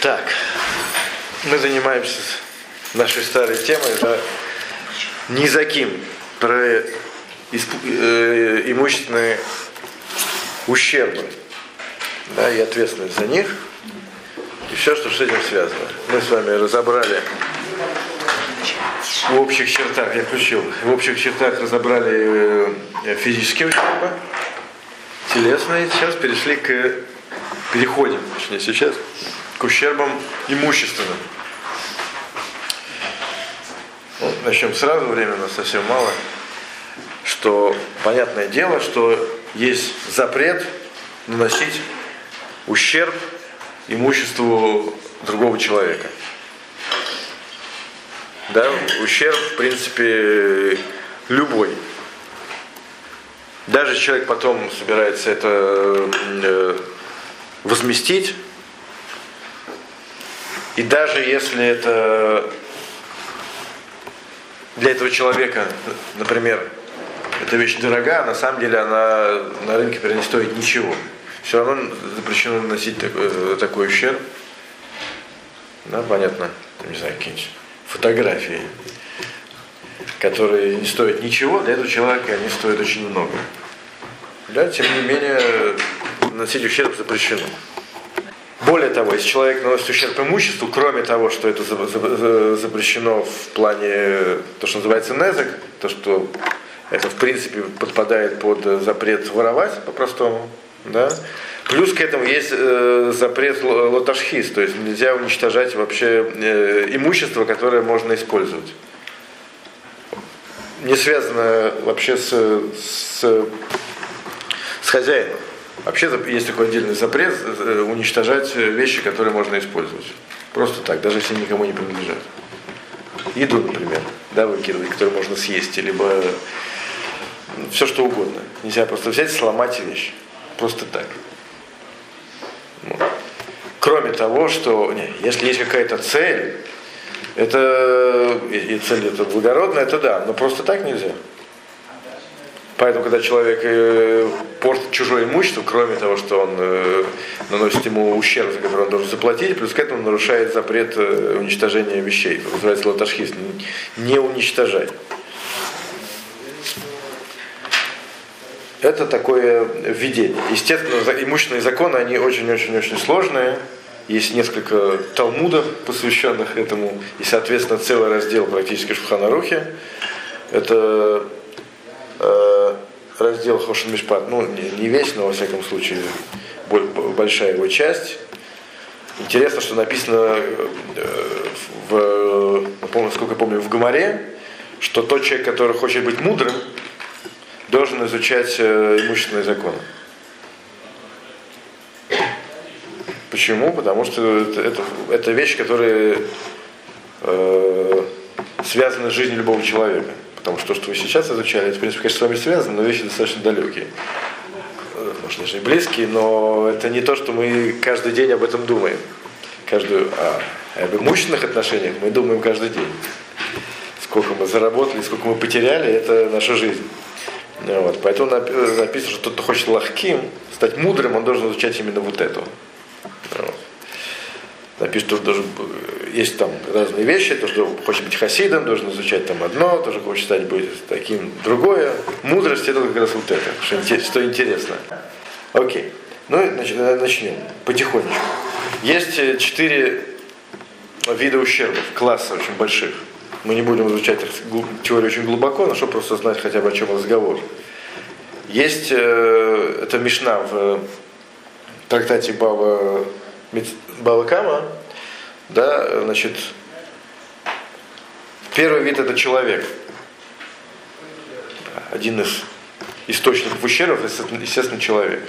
Так, мы занимаемся нашей старой темой да, ни за кем про исп, э, имущественные ущербы да, и ответственность за них и все, что с этим связано. Мы с вами разобрали в общих чертах, я включил, в общих чертах разобрали э, физические ущербы, телесные, сейчас перешли к, переходим, точнее сейчас, к ущербам имущественным. Ну, начнем сразу, времени у нас совсем мало. Что понятное дело, что есть запрет наносить ущерб имуществу другого человека. Да, ущерб, в принципе, любой. Даже человек потом собирается это э, возместить, и даже если это для этого человека, например, эта вещь дорога, на самом деле она на рынке не стоит ничего. Все равно запрещено наносить такой, э, такой ущерб. Да, понятно, не знаю, какие-нибудь фотографии, которые не стоят ничего, для этого человека они стоят очень много. Да, тем не менее, носить ущерб запрещено. Более того, если человек наносит ущерб имуществу, кроме того, что это запрещено в плане то, что называется незак, то, что это в принципе подпадает под запрет воровать по-простому, да, Плюс к этому есть э, запрет лоташхис, то есть нельзя уничтожать вообще э, имущество, которое можно использовать. Не связано вообще с, с, с хозяином. Вообще есть такой отдельный запрет э, уничтожать вещи, которые можно использовать. Просто так, даже если никому не принадлежат. Еду, например, да, выкидывать, которую можно съесть, либо все что угодно. Нельзя просто взять и сломать вещь. Просто так. Ну. Кроме того, что не, если есть какая-то цель, это и цель это благородная, это да, но просто так нельзя. Поэтому, когда человек э, портит чужое имущество, кроме того, что он э, наносит ему ущерб, за который он должен заплатить, плюс к этому нарушает запрет э, уничтожения вещей. Это называется латашхист. Не уничтожать. Это такое введение. Естественно, имущественные законы, они очень-очень-очень сложные. Есть несколько талмудов, посвященных этому, и, соответственно, целый раздел практически Шуханарухи. Это э, раздел Хошин Мишпат, ну, не, не весь, но, во всяком случае, большая его часть. Интересно, что написано э, в, помню, сколько я помню, в Гамаре, что тот человек, который хочет быть мудрым, должен изучать э, имущественные законы. Почему? Потому что это, это, это вещь, которая э, связана с жизнью любого человека. Потому что то, что вы сейчас изучали, это, в принципе, конечно, с вами связано, но вещи достаточно далекие. Э, может, даже и близкие, но это не то, что мы каждый день об этом думаем. Каждую, а об имущественных отношениях мы думаем каждый день. Сколько мы заработали, сколько мы потеряли, это наша жизнь. Вот. Поэтому написано, что тот, кто хочет лахким, стать мудрым, он должен изучать именно вот это. Написано, что должен, есть там разные вещи, то, что хочет быть хасидом, должен изучать там одно, тоже хочет стать быть таким другое. Мудрость это как раз вот это, что, что интересно. Окей. Ну, значит, начнем потихонечку. Есть э, четыре вида ущербов, класса очень больших. Мы не будем изучать теорию очень глубоко, но чтобы просто знать хотя бы о чем разговор. Есть, э, это Мишна в трактате Бава, Бава Кама, да, значит, первый вид это человек. Один из источников ущербов, естественно, человек.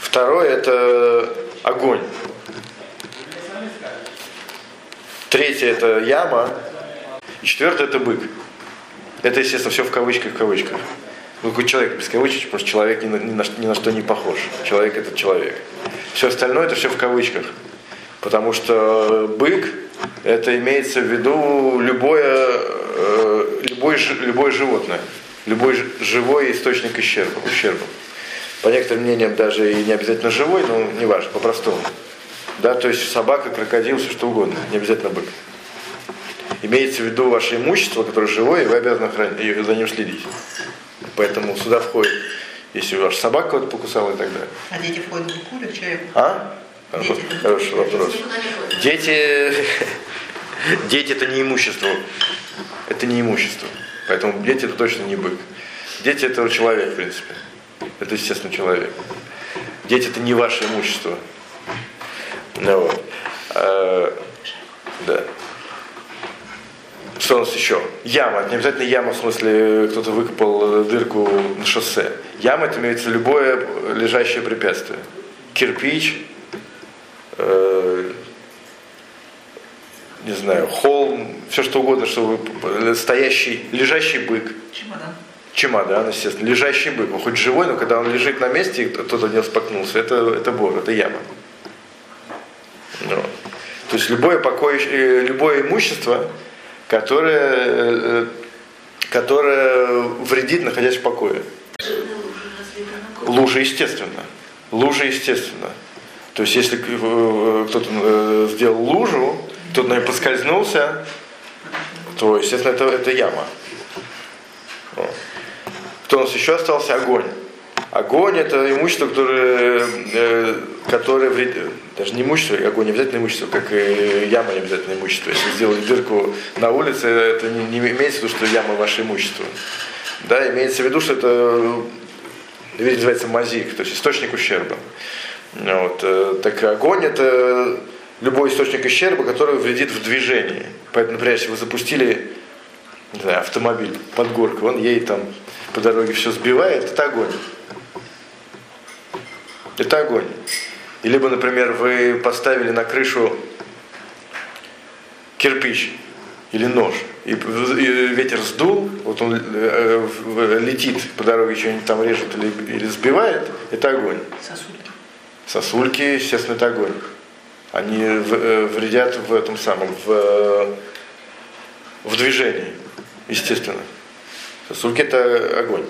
Второй это огонь. Третье это яма, и четвертое это бык. Это, естественно, все в кавычках, в кавычках. Ну, какой человек без кавычек, потому что человек ни на, ни, на, ни на что не похож. Человек это человек. Все остальное это все в кавычках. Потому что бык, это имеется в виду любое, э, любое, любое животное, любой живой источник ущерба, ущерба. По некоторым мнениям даже и не обязательно живой, но неважно, по-простому. Да, то есть собака, крокодил, все что угодно, не обязательно бык. Имеется в виду ваше имущество, которое живое, и вы обязаны хранить, за ним следить. Поэтому сюда входит, если ваша собака кого-то покусала и так далее. А дети входят в в человеку? А? Дети. Хороший вопрос. Дети, дети это не имущество. Это не имущество. Поэтому дети это точно не бык. Дети это человек, в принципе. Это, естественно, человек. Дети это не ваше имущество. Ну, вот. а, да. Что у нас еще? Яма. Не обязательно яма, в смысле, кто-то выкопал дырку на шоссе. Яма это имеется любое лежащее препятствие. Кирпич, э, не знаю, холм, все что угодно, чтобы стоящий, лежащий бык. Чемодан. Чемодан, естественно. Лежащий бык. Он хоть живой, но когда он лежит на месте, кто-то не споткнулся, это, это бор, это яма. Ну. То есть любое, покой, э, любое имущество, которое, э, которое вредит, находясь в покое. Лужа, естественно. Лужа, естественно. То есть, если э, кто-то сделал лужу, кто-то на ней поскользнулся, то, естественно, это, это яма. Кто у нас еще остался? Огонь. Огонь это имущество, которое, э, которое вред... даже не имущество, огонь обязательно имущество, как и яма не обязательно имущество. Если сделать дырку на улице, это не, не имеется в виду, что яма ваше имущество. Да, имеется в виду, что это видите, называется мазик, то есть источник ущерба. Вот. Э, так огонь это любой источник ущерба, который вредит в движении. Поэтому, например, если вы запустили не знаю, автомобиль под горку, он ей там по дороге все сбивает, это огонь. Это огонь. И либо, например, вы поставили на крышу кирпич или нож, и, ветер сдул, вот он э, летит по дороге, что-нибудь там режет или, или сбивает, это огонь. Сосульки. Сосульки, естественно, это огонь. Они э, вредят в этом самом, в, в движении, естественно. Сосульки это огонь.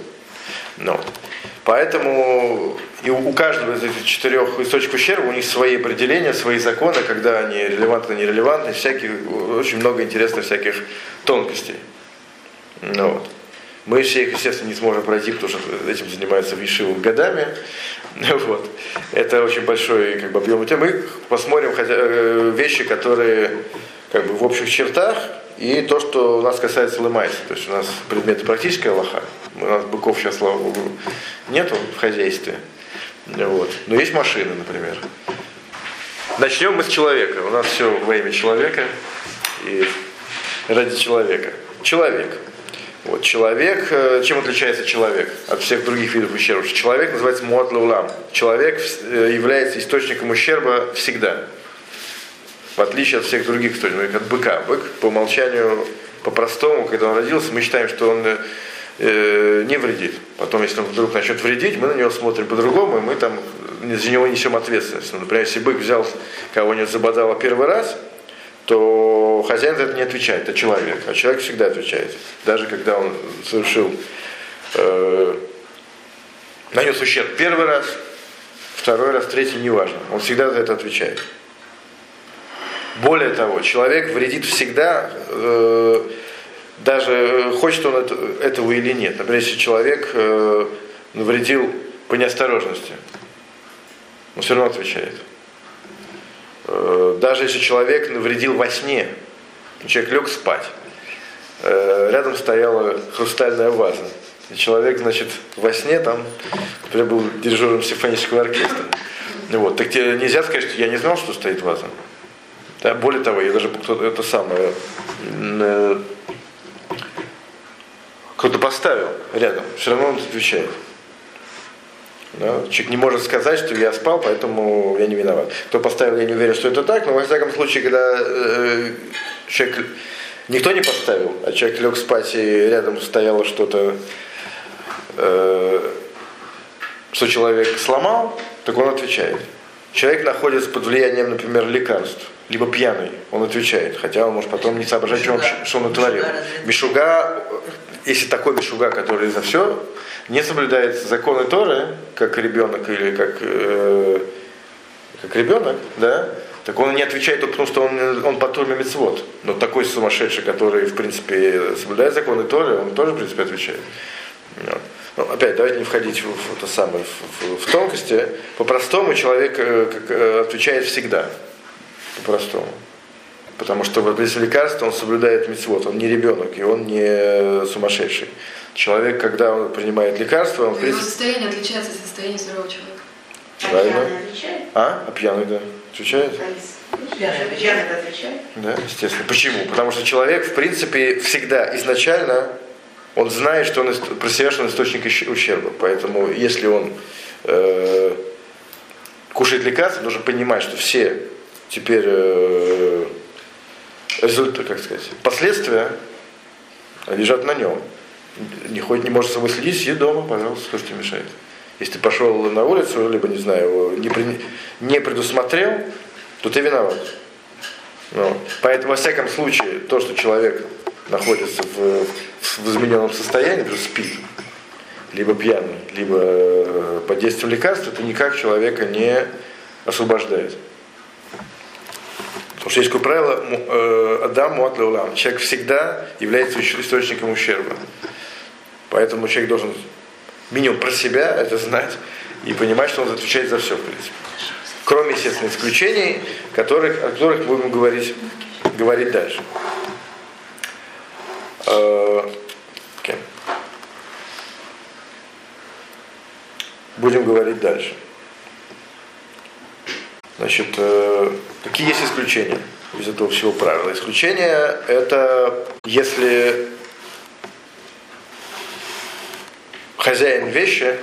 Но. Поэтому и у каждого из этих четырех источников ущерба у них свои определения, свои законы, когда они релевантны, нерелевантны, всяких, очень много интересных всяких тонкостей. Ну, вот. Мы все их, естественно, не сможем пройти, потому что этим занимаются в годами. Вот. Это очень большой как бы, объем темы. Мы посмотрим хотя, э, вещи, которые как бы, в общих чертах, и то, что у нас касается лымайса. То есть у нас предметы практическая Аллаха. У нас быков сейчас, слава богу, нету в хозяйстве. Вот. Но есть машины, например. Начнем мы с человека. У нас все во имя человека и ради человека. Человек. Вот, человек, э, чем отличается человек от всех других видов ущерба? Человек называется муатлаулам. Человек э, является источником ущерба всегда. В отличие от всех других источников, от быка. Бык по умолчанию, по-простому, когда он родился, мы считаем, что он э, не вредит. Потом, если он вдруг начнет вредить, мы на него смотрим по-другому, и мы там за него несем ответственность. Ну, например, если бык взял кого-нибудь забодало первый раз, то хозяин за это не отвечает, это человек. А человек всегда отвечает. Даже когда он совершил, э, нанес ущерб первый раз, второй раз, третий, неважно. Он всегда за это отвечает. Более того, человек вредит всегда, э, даже хочет он это, этого или нет. Например, если человек э, навредил по неосторожности, он все равно отвечает. Э, даже если человек навредил во сне, человек лег спать, э, рядом стояла хрустальная ваза. И человек, значит, во сне там, например, был дирижером симфонического оркестра. Вот. Так тебе нельзя сказать, что я не знал, что стоит ваза. Да, более того, я даже это самое э, кто-то поставил рядом, все равно он отвечает. Да? Человек не может сказать, что я спал, поэтому я не виноват. Кто поставил, я не уверен, что это так, но во всяком случае, когда э, человек никто не поставил, а человек лег спать и рядом стояло что-то, э, что человек сломал, так он отвечает. Человек находится под влиянием, например, лекарств, либо пьяный, он отвечает, хотя он может потом не соображать, что он, что он натворил. Мишуга, если такой мишуга, который за все не соблюдает законы Торы, как ребенок или как э, как ребенок, да, так он не отвечает только потому, что он, он по Торе мецвод. Но такой сумасшедший, который, в принципе, соблюдает законы Торы, он тоже, в принципе, отвечает. Вот. Ну, опять, давайте не входить в, в это самое, в, в, в тонкости. По-простому человек э, как, э, отвечает всегда. По-простому. Потому что в при лекарства он соблюдает мецвод, он не ребенок, и он не сумасшедший. Человек, когда он принимает лекарство, он... Его принципе... состояние отличается от состояния здорового человека. Правильно? А? А пьяный, да. Отвечает? Пьяный отвечает? Да, естественно. Почему? Потому что человек, в принципе, всегда изначально он знает, что он про себя, что он источник ущерба. Поэтому, если он э, кушает лекарства, нужно понимать, что все теперь э, результат, как сказать, последствия лежат на нем. Не ходит, не может собой следить, сидит дома, пожалуйста, что мешает. Если ты пошел на улицу, либо, не знаю, не, при, не предусмотрел, то ты виноват. Ну, поэтому, во всяком случае, то, что человек находится в, в измененном состоянии, например, спит, либо пьяный, либо э, под действием лекарства, это никак человека не освобождает. Потому что есть такое правило, э, Адам Муатлеулам. Человек всегда является источником ущерба. Поэтому человек должен минимум про себя это знать и понимать, что он отвечает за все, в принципе. Кроме, естественно, исключений, которых, о которых будем говорить, говорить дальше. Okay. Э, будем говорить дальше. Значит, э, какие есть исключения из этого всего правила? Исключение это если хозяин вещи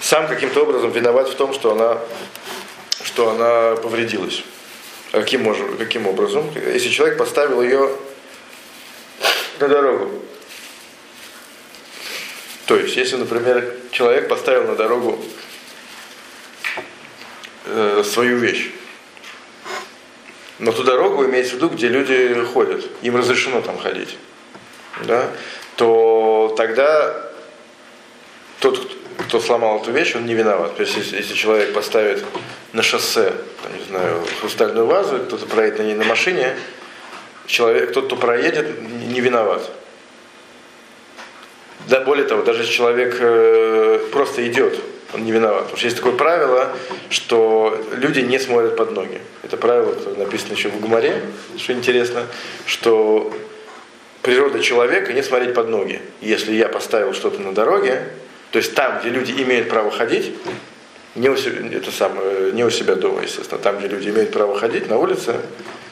сам каким-то образом виноват в том, что она, что она повредилась. А каким, можем, каким образом? Если человек поставил ее на дорогу. То есть, если, например, человек поставил на дорогу э, свою вещь, но ту дорогу имеется в виду, где люди ходят, им разрешено там ходить, да, то тогда тот, кто сломал эту вещь, он не виноват. То есть, если, если человек поставит на шоссе, там, не знаю, хрустальную вазу, кто-то проедет на ней на машине, человек, тот, кто проедет, не виноват. Да, более того, даже если человек э, просто идет, он не виноват. Потому что есть такое правило, что люди не смотрят под ноги. Это правило, которое написано еще в Гумаре, что интересно, что природа человека не смотреть под ноги. Если я поставил что-то на дороге, то есть там, где люди имеют право ходить, не у, себя, это самое, не у себя дома, естественно, там, где люди имеют право ходить на улице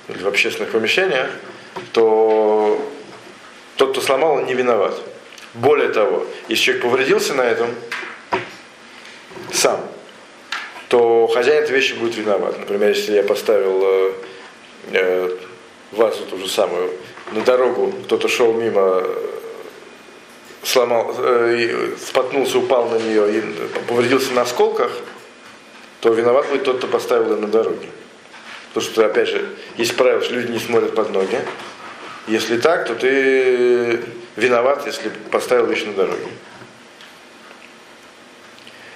или в общественных помещениях, то тот, кто сломал, он не виноват. Более того, если человек повредился на этом сам, то хозяин этой вещи будет виноват. Например, если я поставил э, э, вазу ту же самую на дорогу, кто-то шел мимо, сломал, э, споткнулся, упал на нее и повредился на осколках, то виноват будет тот, кто поставил ее на дороге. Потому что, опять же, есть правило, что люди не смотрят под ноги. Если так, то ты виноват, если поставил вещь на дороге.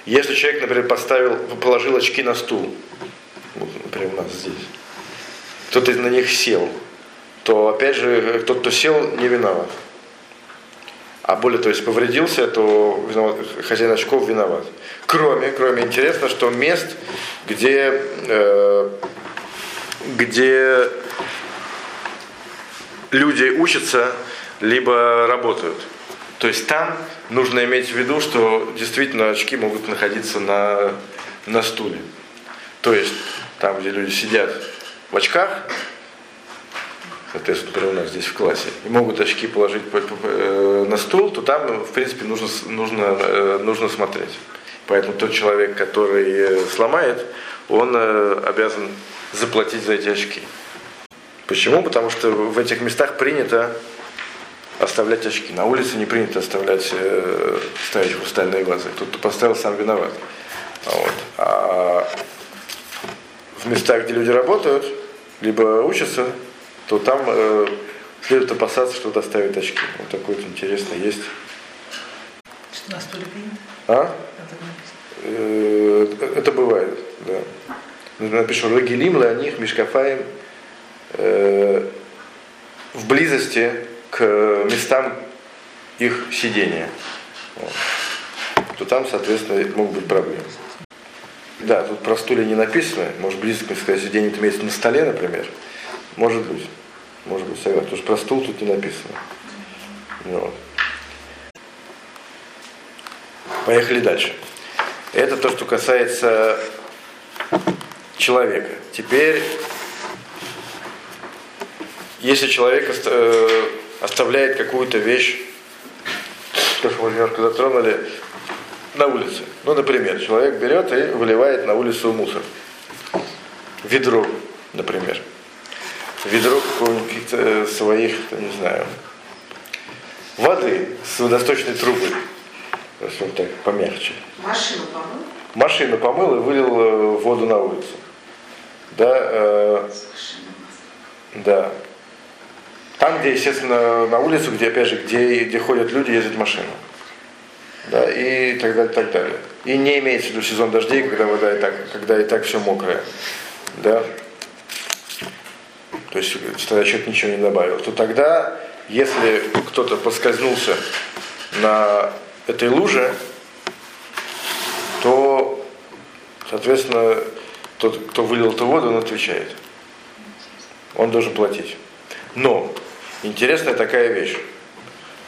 Если человек, например, поставил, положил очки на стул, вот, например, у нас здесь, кто-то на них сел, то опять же тот, кто сел, не виноват. А более того, если повредился, то виноват, хозяин очков виноват. Кроме, кроме интересно, что мест, где, э, где люди учатся, либо работают. То есть там нужно иметь в виду, что действительно очки могут находиться на, на стуле. То есть там, где люди сидят в очках, соответственно, например, у нас здесь в классе, и могут очки положить э, на стул, то там, в принципе, нужно, нужно, э, нужно смотреть. Поэтому тот человек, который э, сломает, он обязан заплатить за эти очки. Почему? Потому что в этих местах принято оставлять очки. На улице не принято оставлять, э, ставить хрустальные вазы. Тот, кто поставил, сам виноват. Вот. А в местах, где люди работают, либо учатся, то там э, следует опасаться, что доставит очки. Вот такой вот интересный есть. Что на стуле принято? А? Это, э, это бывает. Да. Напишу, Рагилим для них Мишкафаем э, в близости к местам их сидения. Вот. То там, соответственно, могут быть проблемы. Да, тут про стулья не написано. Может, близко сидения это имеется на столе, например. Может быть. Может быть, согласен. Потому что про стул тут не написано. Вот. Поехали дальше. Это то, что касается человека. Теперь, если человек э, оставляет какую-то вещь, то, что мы немножко затронули, на улице. Ну, например, человек берет и выливает на улицу мусор. Ведро, например. Ведро какого-нибудь э, своих, не знаю, воды с водосточной трубой. Если так помягче. Машину помыл? Машину помыл и вылил э, воду на улицу. Да, э, да. Там, где, естественно, на улицу, где, опять же, где, где ходят люди, ездят машины. Да, и так далее, так далее. И не имеется в виду сезон дождей, когда вода и так, когда и так все мокрое. Да. То есть тогда человек ничего не добавил. То тогда, если кто-то поскользнулся на этой луже, то, соответственно, тот, кто вылил эту воду, он отвечает. Он должен платить. Но интересная такая вещь,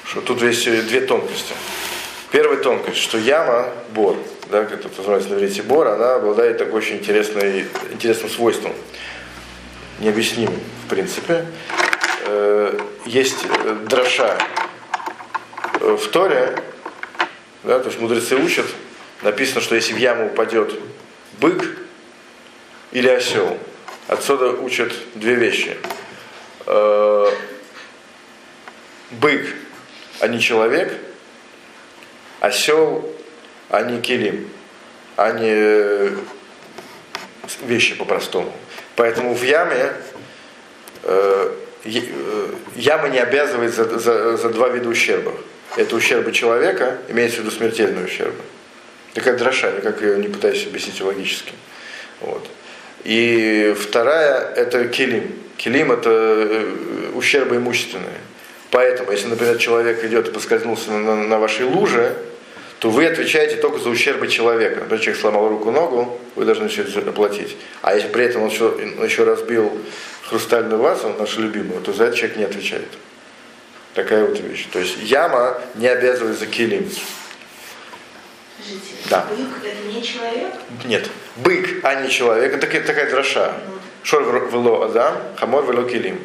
что тут есть две тонкости. Первая тонкость, что яма, бор, да, как это называется на иврите бор, она обладает такой очень интересной, интересным свойством, необъяснимым в принципе. Э, есть дроша в Торе, да, то есть мудрецы учат, написано, что если в яму упадет бык или осел, отсюда учат две вещи. Э, бык, а не человек, осел, а не килим, а не вещи по-простому. Поэтому в яме э, э, яма не обязывает за, за, за два вида ущерба. Это ущербы человека, имеется в виду смертельные ущербы. Такая дроша, никак ее не пытаюсь объяснить логически. Вот. И вторая – это килим. Килим – это э, ущербы имущественные. Поэтому, если, например, человек идет и поскользнулся на, на, на вашей луже, то вы отвечаете только за ущербы человека. Например, человек сломал руку-ногу, вы должны все это оплатить. А если при этом он еще, еще разбил хрустальную вазу, нашу любимую, то за это человек не отвечает. Такая вот вещь. То есть яма не обязывает за килим. Скажите, Да. бык это не человек? Нет. Бык, а не человек. Это такая, такая дроша. Шор вело адам, хамор вело килим.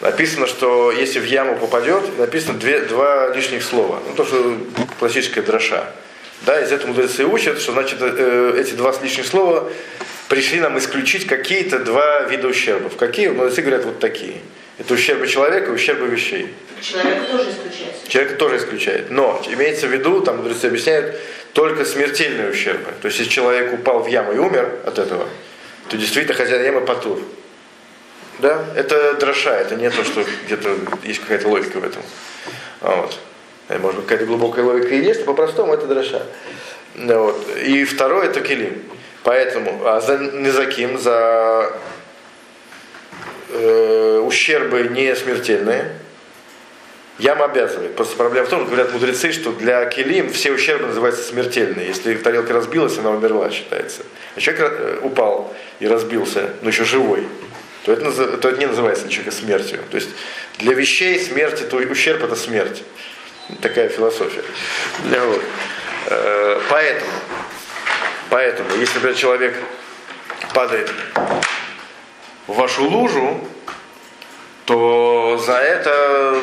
Написано, что если в яму попадет, написано две, два лишних слова. Ну, то, что классическая дроша. Да, из этого мудрецы учат, что значит э, эти два лишних слова пришли нам исключить какие-то два вида ущербов. Какие? Мудрецы говорят вот такие. Это ущербы человека и ущербы вещей. Человек тоже исключается. Человек тоже исключает. Но имеется в виду, там мудрецы объясняют, только смертельные ущербы. То есть, если человек упал в яму и умер от этого, то действительно хозяин ямы потур. Да? Это дроша, это не то, что где-то есть какая-то логика в этом. А Вот. Э, Может быть, какая-то глубокая логика и есть, но по-простому это дроша. Вот. И второе это килим. Поэтому а за низаким, за э, ущербы не смертельные, Яма обязывает. Просто проблема в том, что говорят мудрецы, что для килим все ущербы называются смертельные. Если тарелка разбилась, она умерла, считается. А человек э, упал и разбился, но еще живой, то это, то это не называется для человека смертью. То есть для вещей смерть, это ущерб это смерть. Такая философия. Вот. Э, Поэтому, поэтому, если, например, человек падает в вашу лужу, то за это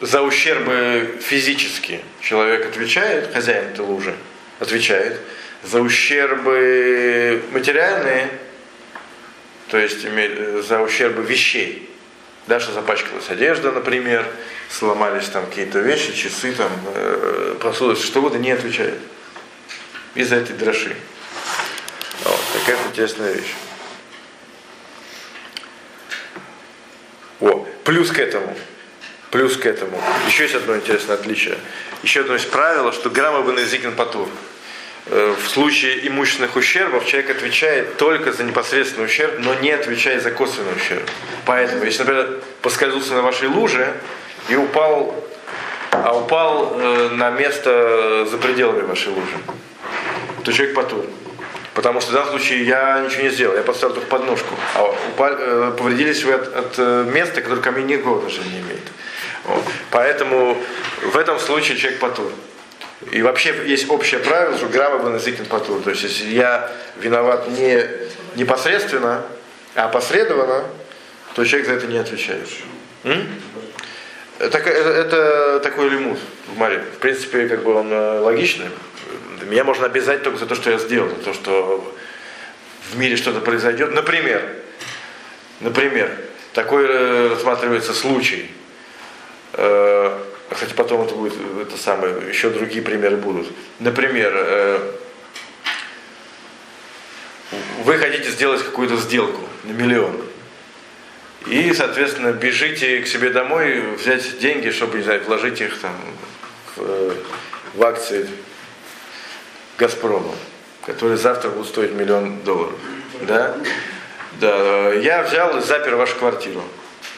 за ущербы физические человек отвечает, хозяин этой лужи отвечает, за ущербы материальные, то есть име- за ущербы вещей, да, что запачкалась одежда, например, сломались там какие-то вещи, часы, там, э, посуда, что угодно, не отвечает. Из-за этой дроши. Вот, такая интересная вещь. О, плюс к этому, плюс к этому, еще есть одно интересное отличие. Еще одно есть правило, что грамма бы на языкин патур. э, в случае имущественных ущербов человек отвечает только за непосредственный ущерб, но не отвечает за косвенный ущерб. Поэтому, если, например, поскользнулся на вашей луже и упал, а упал э, на место за пределами вашей лужи, то человек потур. Потому что в данном случае я ничего не сделал, я поставил только подножку. А упали, э, повредились вы от, от э, места, которое ко мне никакого отношения не имеет. Вот. Поэтому в этом случае человек потур. И вообще есть общее правило, что грамма выноситель потур. То есть если я виноват не непосредственно, а опосредованно, то человек за это не отвечает. М? Это, это, это такой лимут в море. В принципе, как бы он э, логичный. Меня можно обязать только за то, что я сделал, за то, что в мире что-то произойдет. Например, например, такой э, рассматривается случай. Э, кстати, потом это будет это самое, еще другие примеры будут. Например, э, вы хотите сделать какую-то сделку на миллион. И, соответственно, бежите к себе домой, взять деньги, чтобы, не знаю, вложить их там в, в акции Газпрома, которые завтра будут стоить миллион долларов. Да? Да. Я взял и запер вашу квартиру.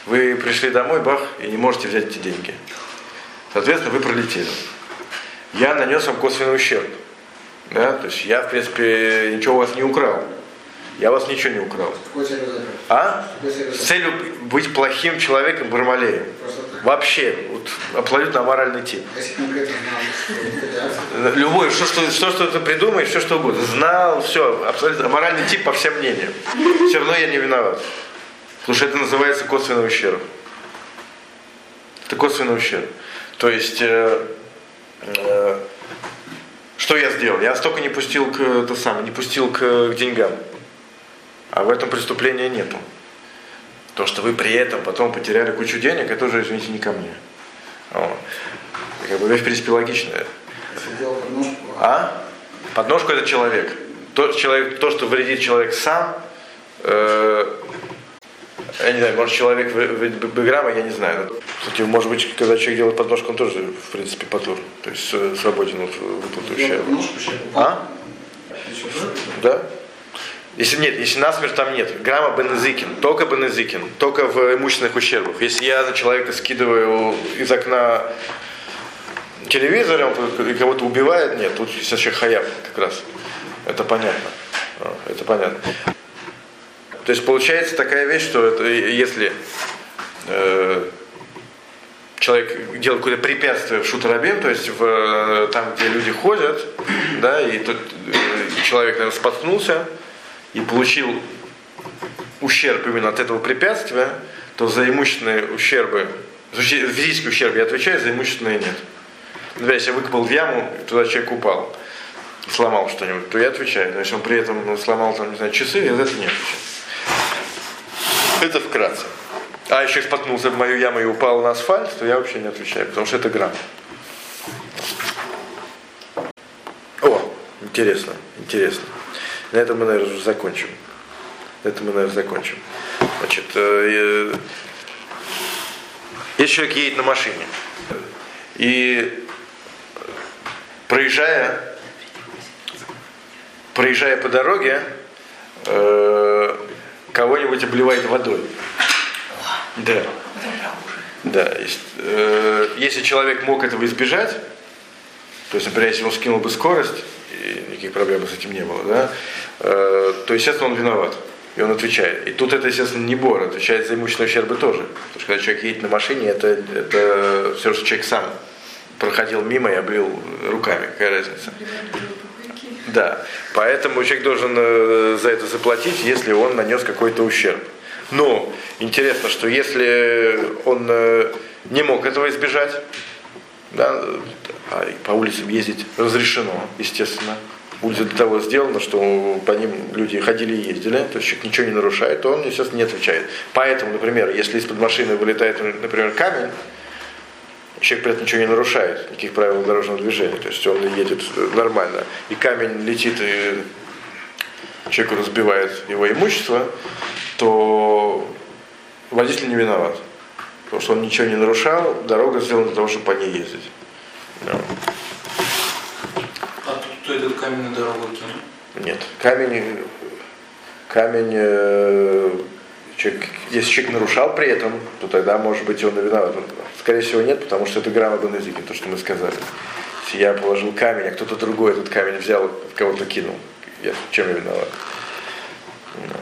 Вы пришли домой, бах, и не можете взять эти деньги. Соответственно, вы пролетели. Я нанес вам косвенный ущерб. Да? То есть я, в принципе, ничего у вас не украл. Я вас ничего не украл. А? С целью быть плохим человеком, бармалеем. Вообще, вот, абсолютно аморальный тип. Любой, что, что, что, что ты придумаешь, все что угодно. Знал, все, абсолютно аморальный тип по всем мнениям. Все равно я не виноват. Потому что это называется косвенный ущерб. Это косвенный ущерб. То есть, э, э, что я сделал? Я столько не пустил к, это самое, не пустил к, к деньгам. А в этом преступления нету. То, что вы при этом потом потеряли кучу денег, это уже, извините, не ко мне. Вот. Как бы вещь, в принципе, логичная. А? Подножку это человек. То, человек, то что вредит человек сам, э, я не знаю, может человек биграма, я не знаю. Кстати, может быть, когда человек делает подножку, он тоже, в принципе, потур. То есть э, свободен от выплаты ущерба. А? Да? Если нет, если насмерть там нет. Грамма Бенезикин, только Бенезикин, только в имущественных ущербах. Если я на человека скидываю из окна телевизор, он кого-то убивает, нет, тут сейчас еще хаяб как раз. Это понятно. Это понятно. То есть получается такая вещь, что это, если э, человек делает какое-то препятствие в шутерабим, то есть в, там, где люди ходят, да, и тут э, человек, наверное, споткнулся, и получил ущерб именно от этого препятствия, то за имущественные ущербы, физический ущерб я отвечаю, за имущественные нет. Например, если я выкопал в яму, туда человек упал, сломал что-нибудь, то я отвечаю. Но если он при этом ну, сломал, там, не знаю, часы, я за это не отвечаю. Это вкратце. А еще споткнулся в мою яму и упал на асфальт, то я вообще не отвечаю, потому что это грамм. О, интересно, интересно. На этом мы, наверное, закончим. На этом мы, наверное, закончим. Значит, э, э, если человек едет на машине и проезжая, проезжая по дороге, э, кого-нибудь обливает водой. Да. Да. Э, если человек мог этого избежать, то есть, например, если он скинул бы скорость, и никаких проблем с этим не было, да, э, то, естественно, он виноват. И он отвечает. И тут это, естественно, не Бор, отвечает за имущественные ущербы тоже. Потому что когда человек едет на машине, это, это все, что человек сам проходил мимо и облил руками. Какая разница? Да. Поэтому человек должен э, за это заплатить, если он нанес какой-то ущерб. Но интересно, что если он э, не мог этого избежать, да, а по улицам ездить разрешено, естественно. Улица для того сделана, что по ним люди ходили и ездили, то есть человек ничего не нарушает, то он, естественно, не отвечает. Поэтому, например, если из-под машины вылетает, например, камень, человек при этом ничего не нарушает, никаких правил дорожного движения, то есть он едет нормально, и камень летит и человеку разбивает его имущество, то водитель не виноват. Потому что он ничего не нарушал, дорога сделана для того, чтобы по ней ездить. А тут этот камень на дорогу кинул? Нет, камень, камень, э, человек, если человек нарушал при этом, то тогда, может быть, он и виноват. Скорее всего, нет, потому что это грамота на языке, то, что мы сказали. Если я положил камень, а кто-то другой этот камень взял, кого-то кинул, я, чем я виноват? Ну.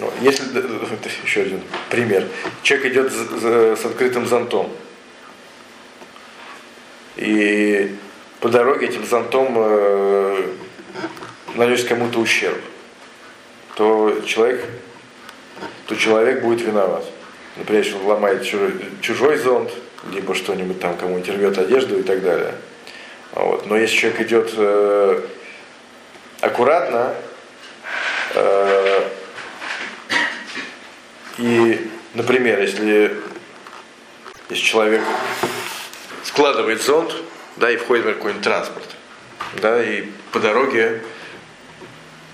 Ну, если, это еще один пример. Человек идет с открытым зонтом. И по дороге этим зонтом э, нанес кому-то ущерб, человек, то человек будет виноват. Например, если он ломает чужой, чужой зонт, либо что-нибудь там кому-нибудь рвет одежду и так далее. Вот. Но если человек идет э, аккуратно, э, и, например, если, если человек складывает зонт, да, и входит в какой-нибудь транспорт, да, и по дороге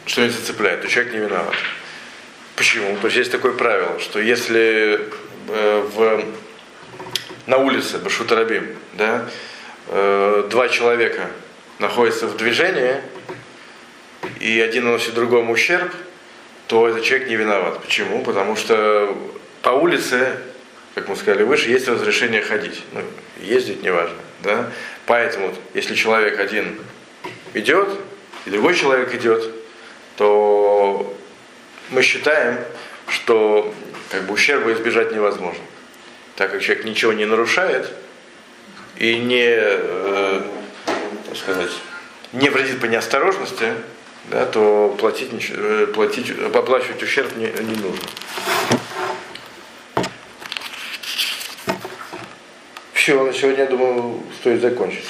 что-нибудь зацепляет, то человек не виноват. Почему? То есть есть такое правило, что если э, в, на улице Башутарабим, да, э, два человека находятся в движении, и один наносит другому ущерб, то этот человек не виноват. Почему? Потому что по улице, как мы сказали выше, есть разрешение ходить. Ну, ездить неважно. Да? Поэтому, если человек один идет, и другой человек идет, то мы считаем, что как бы ущерба избежать невозможно. Так как человек ничего не нарушает и не, э, сказать, не вредит по неосторожности, да, то платить, э, платить, оплачивать ущерб не, не нужно. Все, на сегодня, я думаю, стоит закончить.